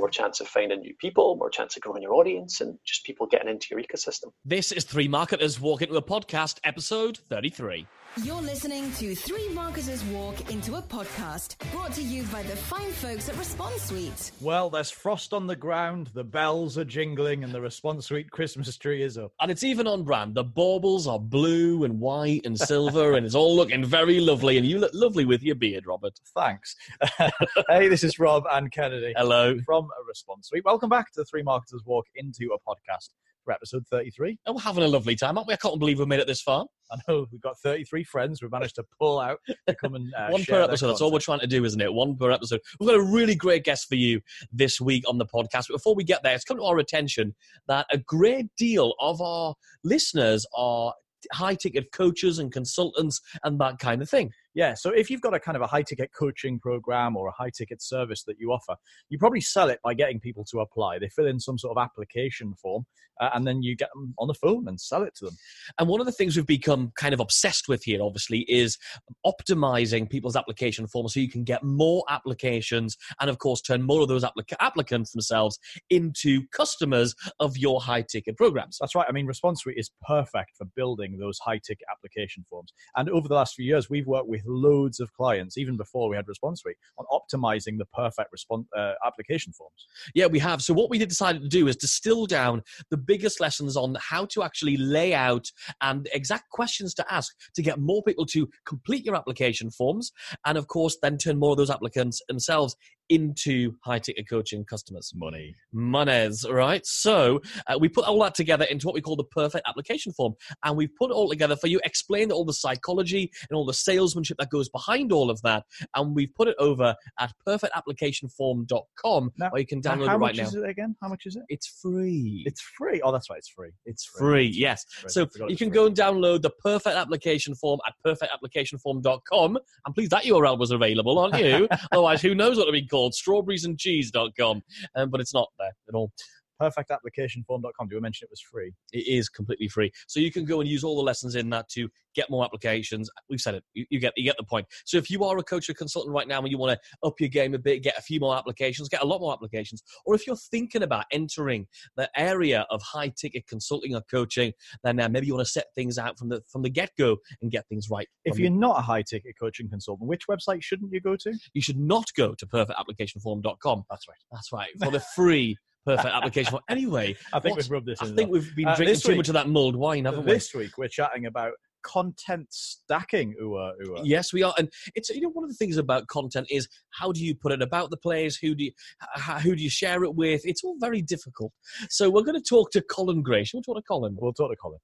more chance of finding new people, more chance of growing your audience, and just people getting into your ecosystem. This is Three Marketers Walk Into a Podcast, episode 33. You're listening to Three Marketers Walk into a Podcast, brought to you by the fine folks at Response Suite. Well, there's frost on the ground, the bells are jingling, and the Response Suite Christmas tree is up. And it's even on brand. The baubles are blue and white and silver, and it's all looking very lovely. And you look lovely with your beard, Robert. Thanks. hey, this is Rob and Kennedy. Hello. From a Response Suite. Welcome back to the Three Marketers Walk into a Podcast for episode 33. And we're having a lovely time, aren't we? I can't believe we made it this far. I know we've got 33 friends we've managed to pull out to come and uh, one per episode. That's all we're trying to do, isn't it? One per episode. We've got a really great guest for you this week on the podcast. But before we get there, it's come to our attention that a great deal of our listeners are high ticket coaches and consultants and that kind of thing. Yeah, so if you've got a kind of a high ticket coaching program or a high ticket service that you offer, you probably sell it by getting people to apply. They fill in some sort of application form uh, and then you get them on the phone and sell it to them. And one of the things we've become kind of obsessed with here, obviously, is optimizing people's application forms so you can get more applications and, of course, turn more of those applic- applicants themselves into customers of your high ticket programs. That's right. I mean, Response Suite is perfect for building those high ticket application forms. And over the last few years, we've worked with loads of clients, even before we had Response Suite, on optimizing the perfect response uh, application forms. Yeah, we have. So what we decided to do is distill down the biggest lessons on how to actually lay out and exact questions to ask to get more people to complete your application forms, and of course, then turn more of those applicants themselves into high ticket coaching customers. Money. Monies, right? So uh, we put all that together into what we call the perfect application form. And we've put it all together for you, explained all the psychology and all the salesmanship that goes behind all of that. And we've put it over at perfectapplicationform.com Now- where you can download it right now. How much is it again? How much is it? It's free. It's free. Oh, that's right. It's free. It's free, yes. Right, So you can free. go and download the perfect application form at perfectapplicationform.com. And please, that URL was available, aren't you? Otherwise, who knows what it'd be called? Strawberriesandcheese.com. Um, but it's not there at all. Perfectapplicationform.com. Do we mention it was free? It is completely free. So you can go and use all the lessons in that to get more applications. We've said it. You, you get you get the point. So if you are a coach or consultant right now and you want to up your game a bit, get a few more applications, get a lot more applications, or if you're thinking about entering the area of high ticket consulting or coaching, then uh, maybe you want to set things out from the from the get go and get things right. If you're not a high ticket coaching consultant, which website shouldn't you go to? you should not go to perfectapplicationform.com. That's right. That's right for the free perfect application form. Anyway, I think we've rubbed this I in. think we've been Uh, drinking too week- much of that mulled wine, haven't we? This week we're chatting about content stacking. Ooh, uh, ooh, uh. Yes, we are, and it's you know one of the things about content is how do you put it about the players? Who do you h- who do you share it with? It's all very difficult. So we're going to talk to Colin Gray. Shall we talk to Colin? We'll talk to Colin.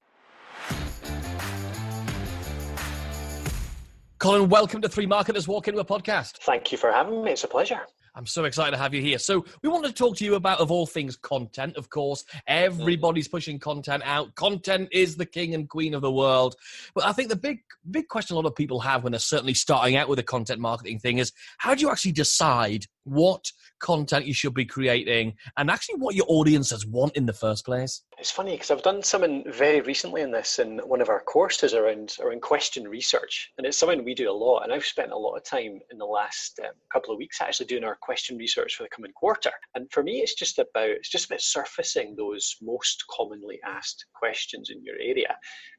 Colin, welcome to Three Marketers Walk Into a Podcast. Thank you for having me. It's a pleasure. I'm so excited to have you here. So we wanted to talk to you about, of all things, content. Of course, everybody's pushing content out. Content is the king and queen of the world. But I think the big, big question a lot of people have when they're certainly starting out with a content marketing thing is how do you actually decide what content you should be creating and actually what your audiences want in the first place? It's funny because I've done something very recently in this in one of our courses around around question research, and it's something we do a lot. And I've spent a lot of time in the last um, couple of weeks actually doing our question research for the coming quarter. And for me, it's just about it's just about surfacing those most commonly asked questions in your area,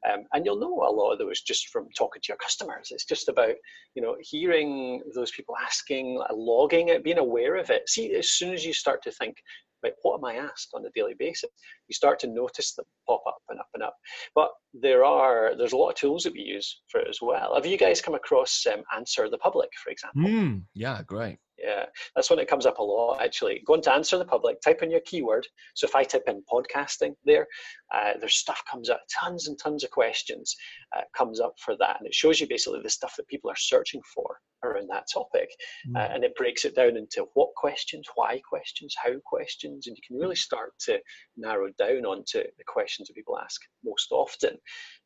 um, and you'll know a lot of those just from talking to your customers. It's just about you know hearing those people asking, logging it, being aware of it. See, as soon as you start to think right, what am I asked on a daily basis? You start to notice them pop up and up and up. But there are there's a lot of tools that we use for it as well. Have you guys come across um, Answer the Public, for example? Mm, yeah, great. Yeah, that's when it comes up a lot actually. Go into Answer the Public, type in your keyword. So if I type in podcasting there, uh, there's stuff comes up, tons and tons of questions uh, comes up for that. And it shows you basically the stuff that people are searching for around that topic. Uh, and it breaks it down into what questions, why questions, how questions. And you can really start to narrow down onto the questions that people ask most often.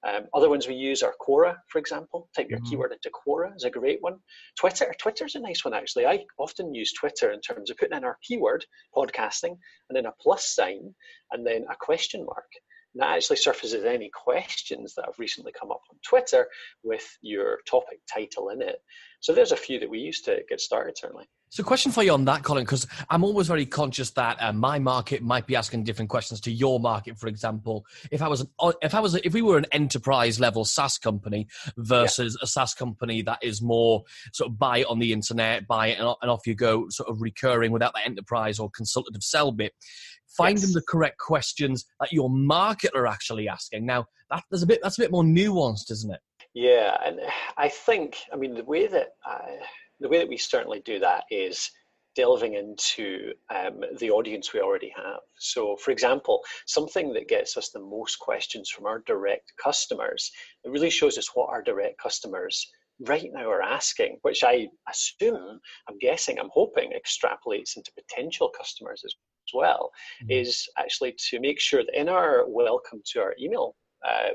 Um, other ones we use are Quora, for example. Type your Mhm. keyword into Quora is a great one. Twitter, Twitter's a nice one actually. I often use Twitter in terms of putting in our keyword, podcasting, and then a plus sign, and then a question mark. And that actually surfaces any questions that have recently come up on Twitter with your topic title in it. So there's a few that we use to get started, certainly. So, question for you on that, Colin, because I'm always very conscious that uh, my market might be asking different questions to your market. For example, if I was, an, uh, if I was, if we were an enterprise level SaaS company versus yeah. a SaaS company that is more sort of buy it on the internet, buy it and off you go, sort of recurring without the enterprise or consultative sell bit, finding yes. the correct questions that your market are actually asking. Now, that, there's a bit that's a bit more nuanced, isn't it? Yeah, and I think, I mean, the way that I, the way that we certainly do that is delving into um, the audience we already have. So, for example, something that gets us the most questions from our direct customers, it really shows us what our direct customers right now are asking, which I assume, I'm guessing, I'm hoping extrapolates into potential customers as well, mm-hmm. is actually to make sure that in our welcome to our email uh,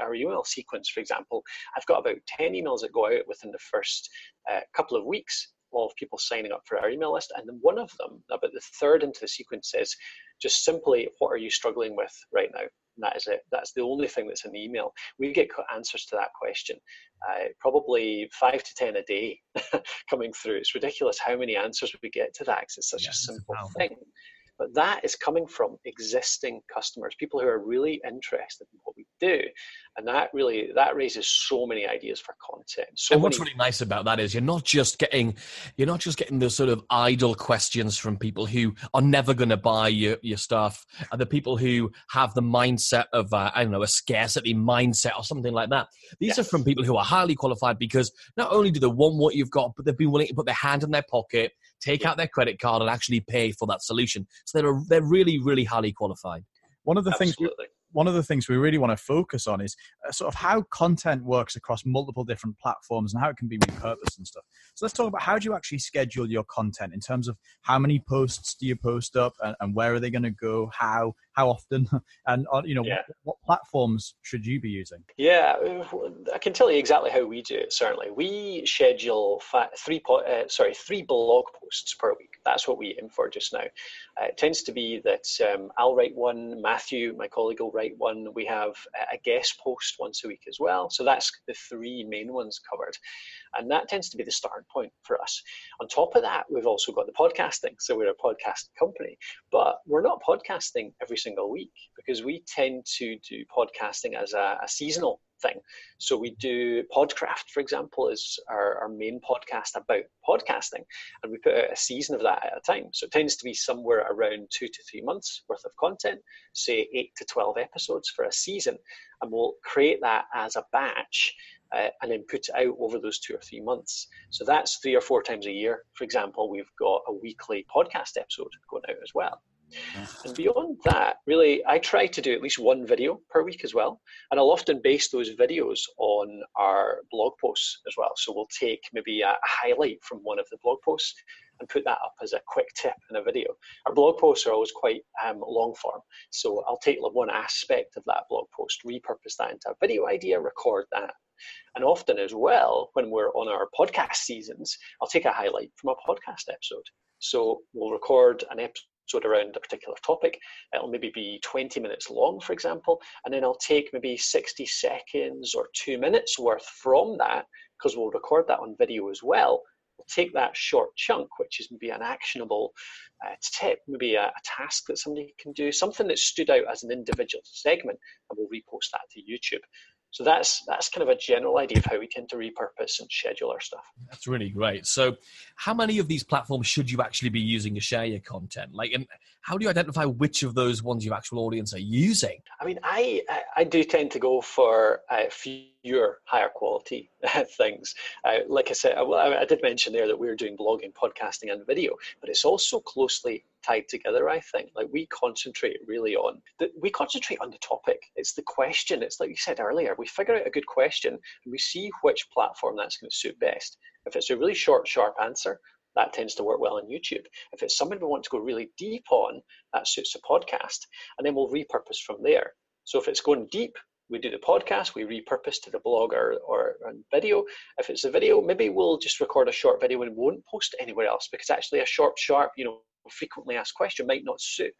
our email sequence, for example, I've got about 10 emails that go out within the first uh, couple of weeks of people signing up for our email list. And then one of them, about the third into the sequence, says just simply, What are you struggling with right now? And that is it. That's the only thing that's in the email. We get answers to that question, uh, probably five to 10 a day coming through. It's ridiculous how many answers we get to that because it's such yeah, a simple thing. But that is coming from existing customers, people who are really interested in what we do. And that really that raises so many ideas for content. So and what's many- really nice about that is you're not just getting you're not just getting the sort of idle questions from people who are never going to buy your, your stuff, and the people who have the mindset of uh, I don't know a scarcity mindset or something like that. These yes. are from people who are highly qualified because not only do they want what you've got, but they've been willing to put their hand in their pocket take out their credit card and actually pay for that solution. So they're they're really really highly qualified. One of the Absolutely. things one of the things we really want to focus on is uh, sort of how content works across multiple different platforms and how it can be repurposed and stuff. So let's talk about how do you actually schedule your content in terms of how many posts do you post up and, and where are they going to go, how how often, and uh, you know yeah. what, what, platforms should you be using? Yeah, I can tell you exactly how we do it. Certainly, we schedule three po- uh, sorry three blog posts per week. That's what we aim for just now. Uh, it tends to be that um, I'll write one, Matthew, my colleague, will write one. We have a guest post once a week as well. So that's the three main ones covered. And that tends to be the starting point for us. On top of that, we've also got the podcasting. So we're a podcast company, but we're not podcasting every single week because we tend to do podcasting as a, a seasonal thing. So we do Podcraft, for example, is our, our main podcast about podcasting, and we put out a season of that at a time. So it tends to be somewhere around two to three months worth of content, say eight to 12 episodes for a season, and we'll create that as a batch. Uh, and then put it out over those two or three months. So that's three or four times a year. For example, we've got a weekly podcast episode going out as well. And beyond that, really, I try to do at least one video per week as well. And I'll often base those videos on our blog posts as well. So we'll take maybe a highlight from one of the blog posts and put that up as a quick tip in a video. Our blog posts are always quite um, long form. So I'll take one aspect of that blog post, repurpose that into a video idea, record that. And often as well, when we're on our podcast seasons, I'll take a highlight from a podcast episode. So we'll record an episode episode around a particular topic. It'll maybe be 20 minutes long, for example, and then I'll take maybe 60 seconds or two minutes worth from that, because we'll record that on video as well. We'll take that short chunk, which is maybe an actionable uh, tip, maybe a, a task that somebody can do, something that stood out as an individual segment, and we'll repost that to YouTube. So that's that's kind of a general idea of how we tend to repurpose and schedule our stuff. That's really great. So, how many of these platforms should you actually be using to share your content? Like, and how do you identify which of those ones your actual audience are using? I mean, I I do tend to go for uh, fewer higher quality things. Uh, like I said, I, I did mention there that we are doing blogging, podcasting, and video, but it's also closely tied together. I think like we concentrate really on the, we concentrate on the topic. It's the question. It's like you said earlier. We figure out a good question and we see which platform that's going to suit best. If it's a really short, sharp answer, that tends to work well on YouTube. If it's something we want to go really deep on, that suits a podcast, and then we'll repurpose from there. So if it's going deep, we do the podcast, we repurpose to the blog or, or video. If it's a video, maybe we'll just record a short video and won't post anywhere else because actually a short, sharp, you know, frequently asked question might not suit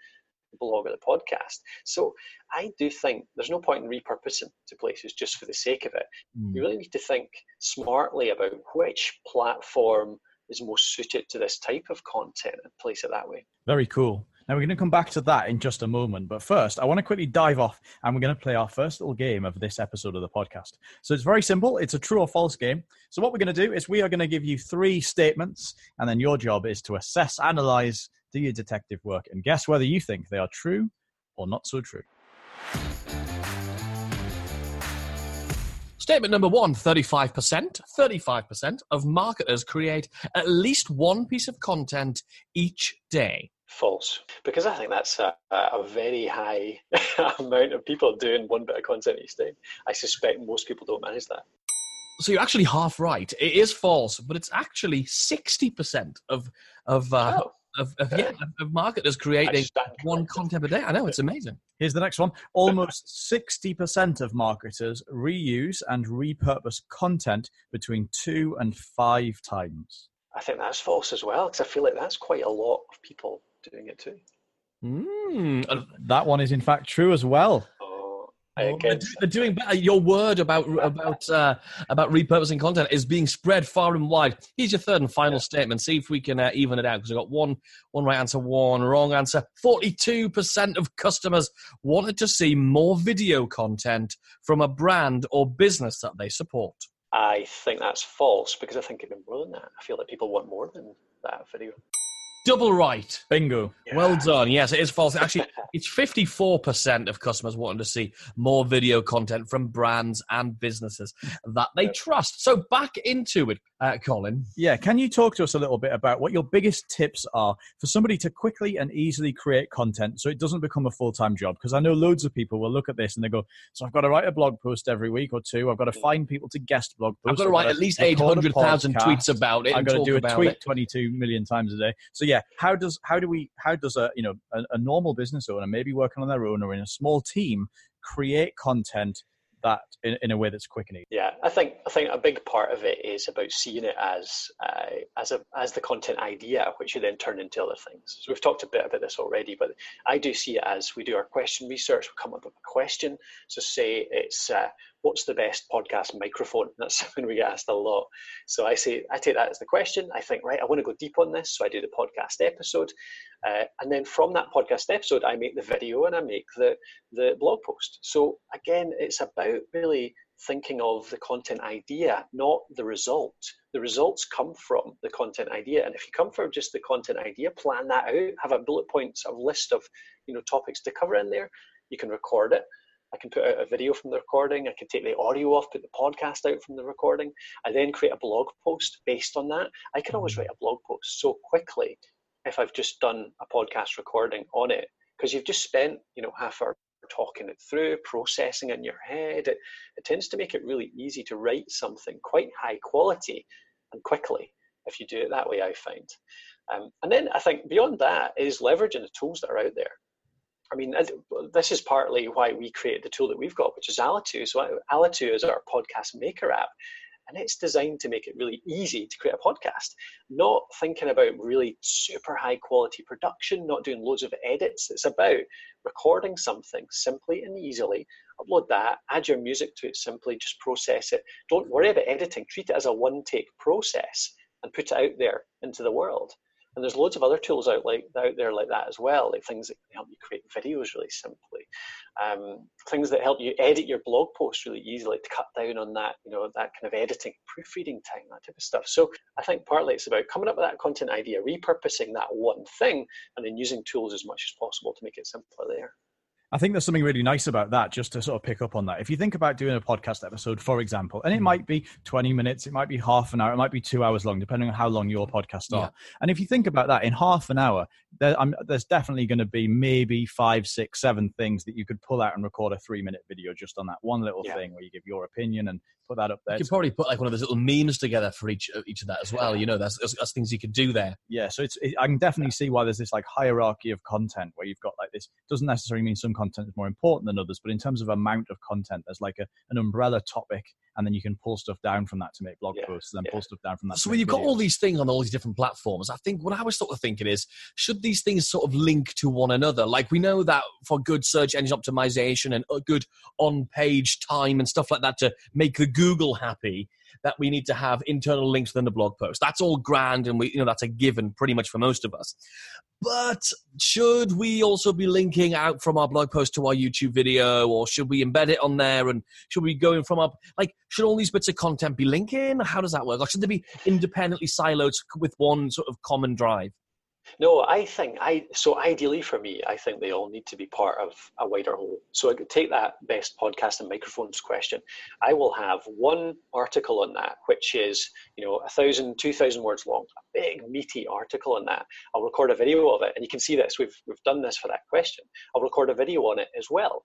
the blog or the podcast. So I do think there's no point in repurposing to places just for the sake of it. Mm. You really need to think smartly about which platform is most suited to this type of content and place it that way. Very cool. Now we're going to come back to that in just a moment, but first I want to quickly dive off and we're going to play our first little game of this episode of the podcast. So it's very simple. It's a true or false game. So what we're going to do is we are going to give you three statements and then your job is to assess, analyze, do your detective work and guess whether you think they are true or not so true. Statement number one 35%. 35% of marketers create at least one piece of content each day. False, because I think that's a, a very high amount of people doing one bit of content each day. I suspect most people don't manage that. So you're actually half right. It is false, but it's actually 60% of of uh, oh of, of yeah of marketers creating one content a day. I know it's amazing. Here's the next one. Almost sixty percent of marketers reuse and repurpose content between two and five times. I think that's false as well because I feel like that's quite a lot of people doing it too. Mm. That one is in fact true as well. Well, they're, they're, doing better. Your word about about uh, about repurposing content is being spread far and wide. Here's your third and final yeah. statement. See if we can uh, even it out because I got one one right answer, one wrong answer. Forty two percent of customers wanted to see more video content from a brand or business that they support. I think that's false because I think it'd be more than that. I feel that people want more than that video. Double right. Bingo. Yeah. Well done. Yes, it is false. Actually, it's 54% of customers wanting to see more video content from brands and businesses that they trust. So back into it, uh, Colin. Yeah, can you talk to us a little bit about what your biggest tips are for somebody to quickly and easily create content so it doesn't become a full time job? Because I know loads of people will look at this and they go, So I've got to write a blog post every week or two. I've got to find people to guest blog posts. I've got to write at least 800,000 tweets about it. I've got to do a tweet it. 22 million times a day. So yeah, how does how do we how does a you know a, a normal business owner maybe working on their own or in a small team create content that in, in a way that's quick and easy. Yeah, I think I think a big part of it is about seeing it as uh, as a as the content idea, which you then turn into other things. So we've talked a bit about this already, but I do see it as we do our question research, we come up with a question. So say it's uh, what's the best podcast microphone? That's something we get asked a lot. So I say I take that as the question. I think right, I want to go deep on this, so I do the podcast episode, uh, and then from that podcast episode, I make the video and I make the the blog post. So again, it's about really thinking of the content idea, not the result. The results come from the content idea, and if you come from just the content idea, plan that out. Have a bullet points, a list of you know topics to cover in there. You can record it I can put out a video from the recording. I can take the audio off, put the podcast out from the recording. I then create a blog post based on that. I can always mm-hmm. write a blog post so quickly if I've just done a podcast recording on it because you've just spent, you know, half hour talking it through, processing it in your head. It, it tends to make it really easy to write something quite high quality and quickly if you do it that way, I find. Um, and then I think beyond that is leveraging the tools that are out there. I mean, this is partly why we created the tool that we've got, which is Alitu. So Alitu is our podcast maker app, and it's designed to make it really easy to create a podcast. Not thinking about really super high quality production, not doing loads of edits. It's about recording something simply and easily, upload that, add your music to it simply, just process it. Don't worry about editing. Treat it as a one take process and put it out there into the world. And there's loads of other tools out like out there like that as well, like things that can help you create videos really simply, um, things that help you edit your blog post really easily to cut down on that, you know, that kind of editing, proofreading time, that type of stuff. So I think partly it's about coming up with that content idea, repurposing that one thing, and then using tools as much as possible to make it simpler there. I think there's something really nice about that, just to sort of pick up on that. If you think about doing a podcast episode, for example, and it mm. might be 20 minutes, it might be half an hour, it might be two hours long, depending on how long your podcasts are. Yeah. And if you think about that, in half an hour, there, there's definitely going to be maybe five, six, seven things that you could pull out and record a three minute video just on that one little yeah. thing where you give your opinion and put that up there. You could probably put like one of those little memes together for each each of that as well. You know, that's, that's, that's things you could do there. Yeah, so it's it, I can definitely see why there's this like hierarchy of content where you've got like this. Doesn't necessarily mean some content is more important than others, but in terms of amount of content, there's like a, an umbrella topic and then you can pull stuff down from that to make blog Yeah, posts, and then yeah. pull stuff down from that. So when you've got all these things on all these different platforms, I think what I was sort of thinking is, should these things sort of link to one another? Like we know that for good search engine optimization and uh, good on-page time and stuff like that to make the Google happy, that we need to have internal links within the blog post. That's all grand, and we, you know, that's a given pretty much for most of us. But should we also be linking out from our blog post to our YouTube video, or should we embed it on there? And should we go in from up like should all these bits of content be linking? How does that work? Or should they be independently siloed with one sort of common drive? No, I think I so ideally for me, I think they all need to be part of a wider whole. So I could take that best podcast and microphones question. I will have one article on that, which is you know a thousand, two thousand words long, a big meaty article on that. I'll record a video of it, and you can see this. We've we've done this for that question. I'll record a video on it as well.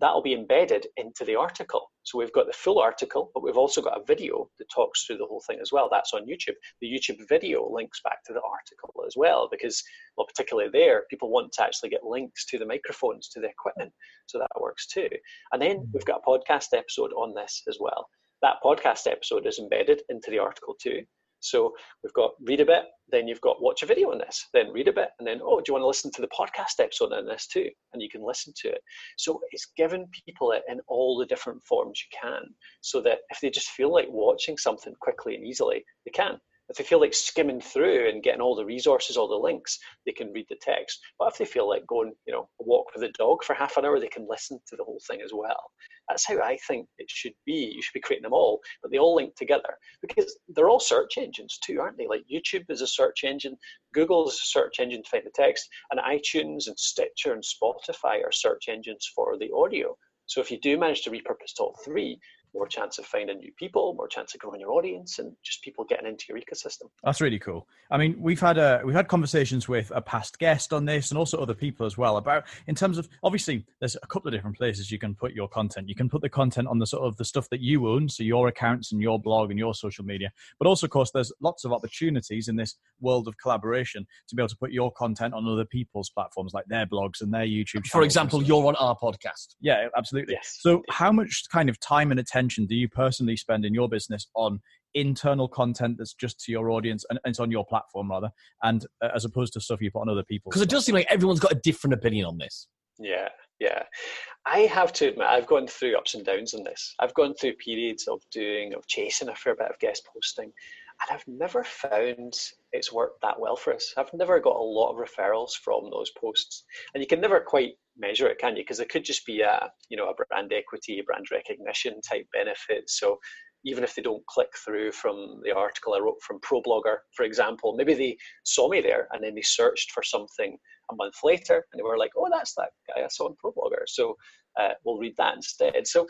That'll be embedded into the article. So we've got the full article, but we've also got a video that talks through the whole thing as well. That's on YouTube. The YouTube video links back to the article as well, because, well, particularly there, people want to actually get links to the microphones, to the equipment. So that works too. And then mm-hmm. we've got a podcast episode on this as well. That podcast episode is embedded into the article too. So we've got read a bit, then you've got watch a video on this, then read a bit, and then, oh, do you want to listen to the podcast episode on this too? And you can listen to it. So it's giving people it in all the different forms you can, so that if they just feel like watching something quickly and easily, they can. If they feel like skimming through and getting all the resources, all the links, they can read the text. But if they feel like going, you know, a walk with a dog for half an hour, they can listen to the whole thing as well. That's how I think it should be. You should be creating them all, but they all link together because they're all search engines too, aren't they? Like YouTube is a search engine, Google is a search engine to find the text, and iTunes and Stitcher and Spotify are search engines for the audio. So if you do manage to repurpose all three, more chance of finding new people, more chance of growing your audience, and just people getting into your ecosystem. That's really cool. I mean, we've had a we've had conversations with a past guest on this, and also other people as well about in terms of obviously there's a couple of different places you can put your content. You can put the content on the sort of the stuff that you own, so your accounts and your blog and your social media. But also, of course, there's lots of opportunities in this world of collaboration to be able to put your content on other people's platforms, like their blogs and their YouTube. For channels and example, you're on our podcast. Yeah, absolutely. Yes. So, how much kind of time and attention do you personally spend in your business on internal content that's just to your audience and and it's on your platform rather, and uh, as opposed to stuff you put on other people? Because it does seem like everyone's got a different opinion on this. Yeah, yeah. I have to admit, I've gone through ups and downs on this. I've gone through periods of doing, of chasing a fair bit of guest posting, and I've never found it's worked that well for us. I've never got a lot of referrals from those posts, and you can never quite measure it, can you? Because it could just be a, you know, a brand equity, brand recognition type benefit. So even if they don't click through from the article I wrote from ProBlogger, for example, maybe they saw me there and then they searched for something a month later and they were like, oh, that's that guy I saw on ProBlogger. So uh, we'll read that instead. So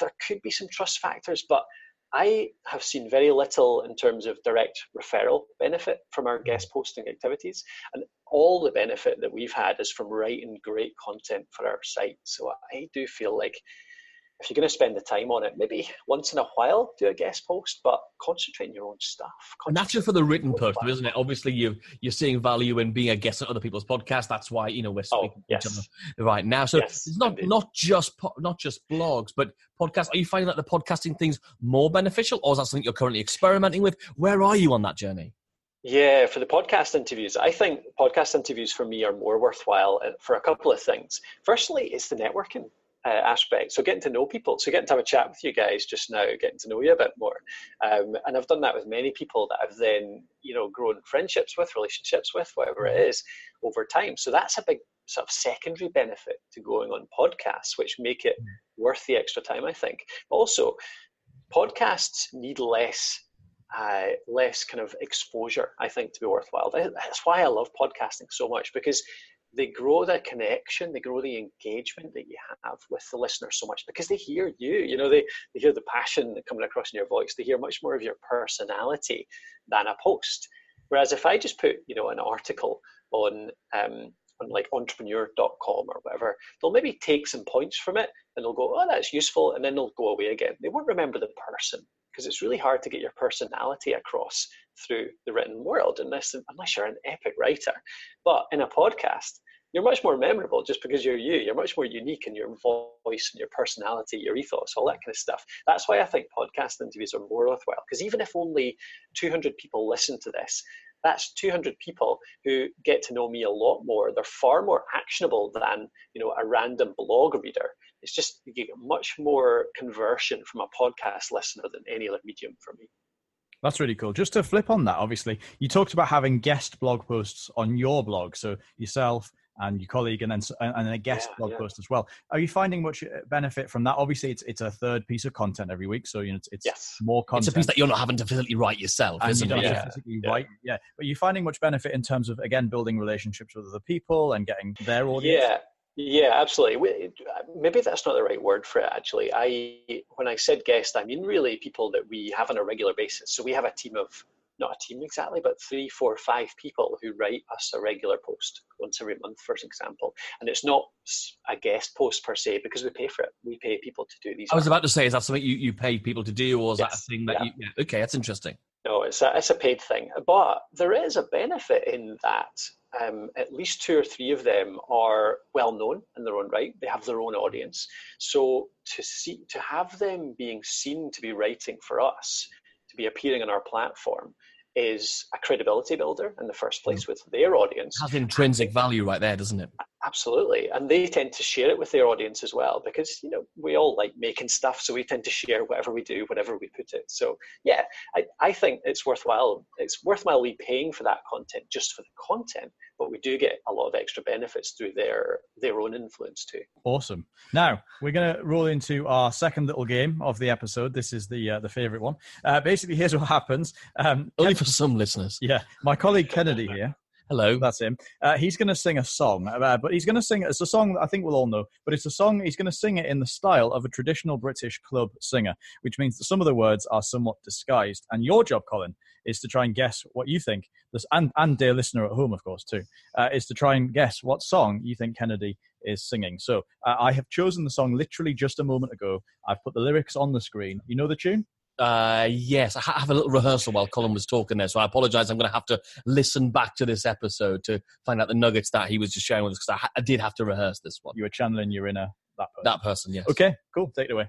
there could be some trust factors, but I have seen very little in terms of direct referral benefit from our mm-hmm. guest posting activities. And all the benefit that we've had is from writing great content for our site. So I do feel like if you're going to spend the time on it, maybe once in a while do a guest post, but concentrate on your own stuff. And that's just for the written though, isn't it? Obviously, you you're seeing value in being a guest on other people's podcasts. That's why you know we're Oh, speaking to each yes. other right now. So Yes, it's not indeed. not just po- not just blogs, but podcasts. Are you finding that the podcasting thing's more beneficial, or is that something you're currently experimenting with? Where are you on that journey? Yeah, for the podcast interviews, I think podcast interviews for me are more worthwhile uh, for a couple of things. Firstly, it's the networking uh, aspect. So getting to know people, so getting to have a chat with you guys just now, getting to know you a bit more. Um, and I've done that with many people that I've then, you know, grown friendships with, relationships with, whatever it is, over time. So that's a big sort of secondary benefit to going on podcasts, which make it worth the extra time, I think. But also, podcasts need less uh, less kind of exposure, I think, to be worthwhile. That's why I love podcasting so much because they grow the connection, they grow the engagement that you have with the listener so much because they hear you. You know, they, they hear the passion coming across in your voice. They hear much more of your personality than a post. Whereas if I just put, you know, an article on um, on like entrepreneur.com or whatever, they'll maybe take some points from it and they'll go, oh, that's useful, and then they'll go away again. They won't remember the person because it's really hard to get your personality across through the written world unless unless you're an epic writer. But in a podcast, you're much more memorable just because you're you. You're much more unique in your voice and your personality, your ethos, all that kind of stuff. That's why I think podcast interviews are more worthwhile. Because even if only 200 people listen to this, that's 200 people who get to know me a lot more. They're far more actionable than you know a random blog reader. It's just you get much more conversion from a podcast listener than any other medium for me. That's really cool. Just to flip on that, obviously, you talked about having guest blog posts on your blog. So yourself, and your colleague, and then and a guest yeah, blog yeah. post as well. Are you finding much uh, benefit from that? Obviously, it's it's a third piece of content every week, so you know it's, it's yes. more content. It's a piece that you're not having to physically write yourself, and isn't you it? Yeah. physically yeah. write, yeah. But you're finding much benefit in terms of again building relationships with other people and getting their audience. Yeah. Yeah, absolutely. Maybe that's not the right word for it. Actually, I when I said guest, I mean really people that we have on a regular basis. So we have a team of not a team exactly, but three, four, five people who write us a regular post once every month, for example. And it's not a guest post per se because we pay for it. We pay people to do these. I was about to say, is that something you, you pay people to do, or is yes, that a thing that yeah. you? Yeah. Okay, that's interesting. No, it's a, it's a paid thing, but there is a benefit in that. Um, at least two or three of them are well known in their own right. They have their own audience. So to see to have them being seen to be writing for us, to be appearing on our platform, is a credibility builder in the first place with their audience. Has intrinsic value right there, doesn't it? Absolutely. And they tend to share it with their audience as well because, you know, we all like making stuff. So we tend to share whatever we do, whatever we put it. So, yeah, I, I think it's worthwhile. It's worthwhile we paying for that content just for the content, but we do get a lot of extra benefits through their, their own influence too. Awesome. Now we're going to roll into our second little game of the episode. This is the, uh, the favorite one. Uh, basically, here's what happens. Um, Only for some listeners. Yeah. My colleague Kennedy here Hello. That's him. Uh, he's going to sing a song, uh, but he's going to sing it's a song that I think we'll all know, but it's a song he's going to sing it in the style of a traditional British club singer, which means that some of the words are somewhat disguised. And your job, Colin, is to try and guess what you think, this, and, and dear listener at home, of course, too, uh, is to try and guess what song you think Kennedy is singing. So uh, I have chosen the song literally just a moment ago. I've put the lyrics on the screen. You know the tune? Uh, yes, I have a little rehearsal while Colin was talking there, so I apologise. I'm going to have to listen back to this episode to find out the nuggets that he was just sharing with us because I, ha- I, did have to rehearse this one. You were channeling your inner that person. That person, yes. Okay, cool. Take it away.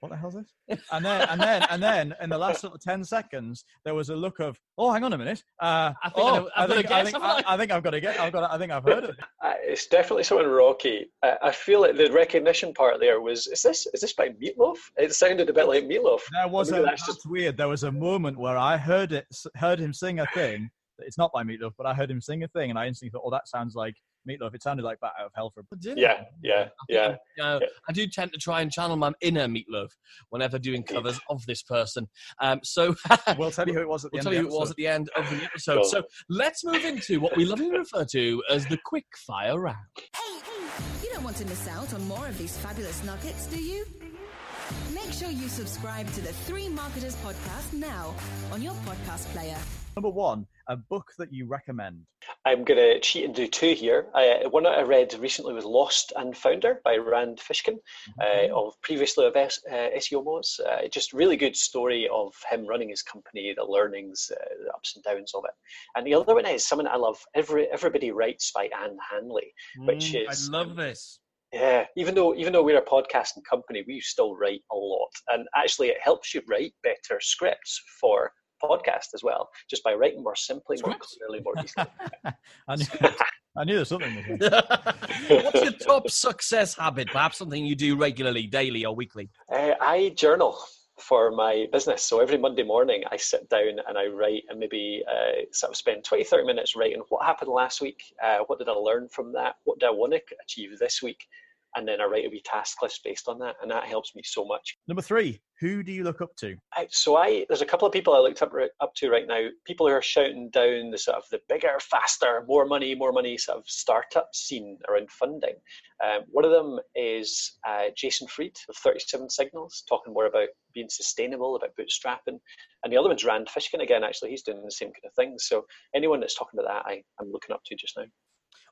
what the hell's this? And then, and then, and then, in the last sort of ten seconds, there was a look of, oh, hang on a minute. Uh, I think, oh, I, think, I, think, I, I, think I've got to get. I've got. To, I think I've heard it. Uh, it's definitely something rocky. I, I feel like the recognition part there was, is this is this by Meatloaf? It sounded a bit like Meatloaf. There was a, that's just... weird. There was a moment where I heard it, heard him sing a thing. It's not by Meatloaf, but I heard him sing a thing, and I instantly thought, oh, that sounds like Meatloaf. It sounded like Bat Out of Hell for. Yeah, yeah, yeah. Uh, yeah. I do tend to try and channel my inner Meatloaf whenever doing covers of this person. Um, so we'll tell you who it was at the we'll end. tell you who it was at the end of the episode. Cool. So let's move into what we lovingly refer to as the quick fire round. Hey, hey, you don't want to miss out on more of these fabulous nuggets, do you? Make sure you subscribe to the Three Marketers podcast now on your podcast player. Number one, a book that you recommend. I'm going to cheat and do two here. I, one I read recently was Lost and Founder by Rand Fishkin mm-hmm. uh, of previously of S, uh, SEO Moz. Uh, just really good story of him running his company, the learnings, uh, the ups and downs of it. And the other one is someone I love, Every, Everybody Writes by Ann Handley, which mm, is... I love this. Yeah, even though even though we're a podcasting company, we still write a lot, and actually, it helps you write better scripts for podcast as well, just by writing more simply, more clearly, more easily. I, knew, I knew there's something. What's your top success habit? Perhaps something you do regularly, daily or weekly? Uh, I journal. for my business. So every Monday morning, I sit down and I write and maybe uh, sort of spend 20, 30 minutes writing what happened last week, uh, what did I learn from that, what do I want to achieve this week, and then I write a wee task list based on that, and that helps me so much. Number three, who do you look up to? I, so I there's a couple of people I looked up up to right now. People who are shouting down the sort of the bigger, faster, more money, more money sort of startup scene around funding. Um, one of them is uh, Jason Fried of 37 Signals, talking more about being sustainable, about bootstrapping, and the other one's Rand Fishkin again. Actually, he's doing the same kind of thing. So anyone that's talking about that, I, I'm looking up to just now.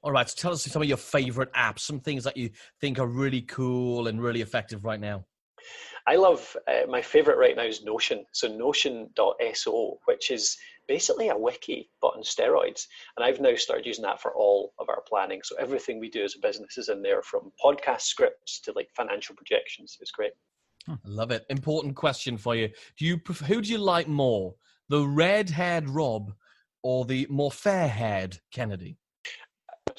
All right, so tell us some of your favorite apps, some things that you think are really cool and really effective right now. I love uh, my favorite right now is Notion. So Notion.so, which is basically a wiki but on steroids. And I've now started using that for all of our planning. So everything we do as a business is in there, from podcast scripts to like financial projections. It's great. I love it. Important question for you. Do you prefer, who do you like more, the red-haired Rob or the more fair-haired Kennedy?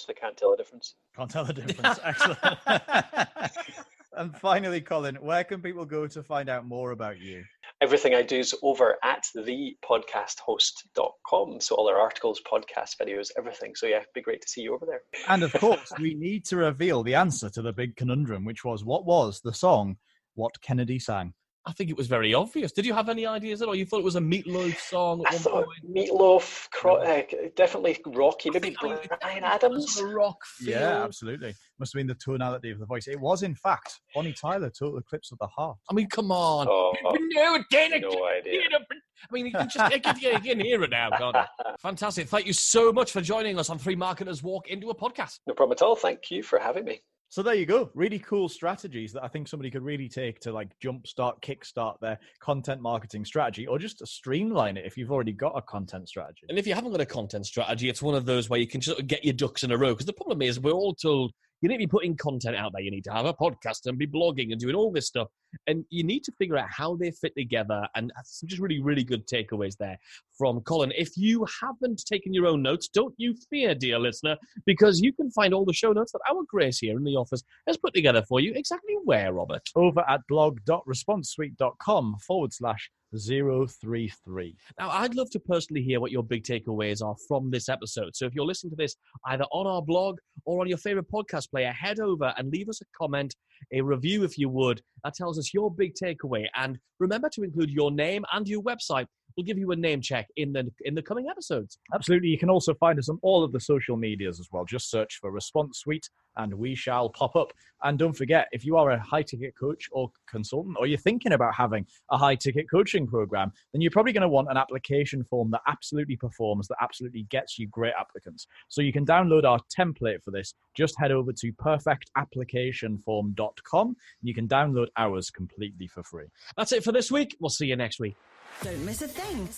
They can't tell the difference. Can't tell the difference. Excellent. and finally, Colin, where can people go to find out more about you? Everything I do is over at thepodcasthost.com. So all our articles, podcasts, videos, everything. So yeah, it'd be great to see you over there. And of course, we need to reveal the answer to the big conundrum, which was what was the song What Kennedy Sang? I think it was very obvious. Did you have any ideas at all? You thought it was a Meatloaf song? I thought Meatloaf, cro- uh, definitely Rocky, maybe Bryan Adams. rock feel. Yeah, absolutely. Must have been the tonality of the voice. It was, in fact, Bonnie Tyler, Total Eclipse of the Heart. I mean, come on. Oh, no, Dana, no idea. I mean, you can just you can, you can hear it now, can't you? Fantastic. Thank you so much for joining us on Three Marketers Walk into a Podcast. No problem at all. Thank you for having me. So there you go. Really cool strategies that I think somebody could really take to like jumpstart, kickstart their content marketing strategy or just streamline it if you've already got a content strategy. And if you haven't got a content strategy, it's one of those where you can just get your ducks in a row. Because the problem is, we're all told you need to be putting content out there. You need to have a podcast and be blogging and doing all this stuff. And you need to figure out how they fit together. And some just really, really good takeaways there from Colin. If you haven't taken your own notes, don't you fear, dear listener, because you can find all the show notes that our Grace here in the office has put together for you. Exactly where, Robert? Over at blog.responsesuite.com forward slash 033. Now, I'd love to personally hear what your big takeaways are from this episode. So if you're listening to this either on our blog or on your favorite podcast player, head over and leave us a comment, a review if you would. That tells us your big takeaway. And remember to include your name and your website. We'll give you a name check in the in the coming episodes. Absolutely. You can also find us on all of the social medias as well. Just search for Response Suite and we shall pop up. And don't forget, if you are a high ticket coach or consultant, or you're thinking about having a high ticket coaching program, then you're probably going to want an application form that absolutely performs, that absolutely gets you great applicants. So you can download our template for this. Just head over to perfectapplicationform.com. And you can download ours completely for free. That's it for this week. We'll see you next week. Don't miss a thing.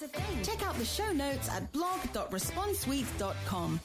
Check out the show notes at blog.responsesuite.com.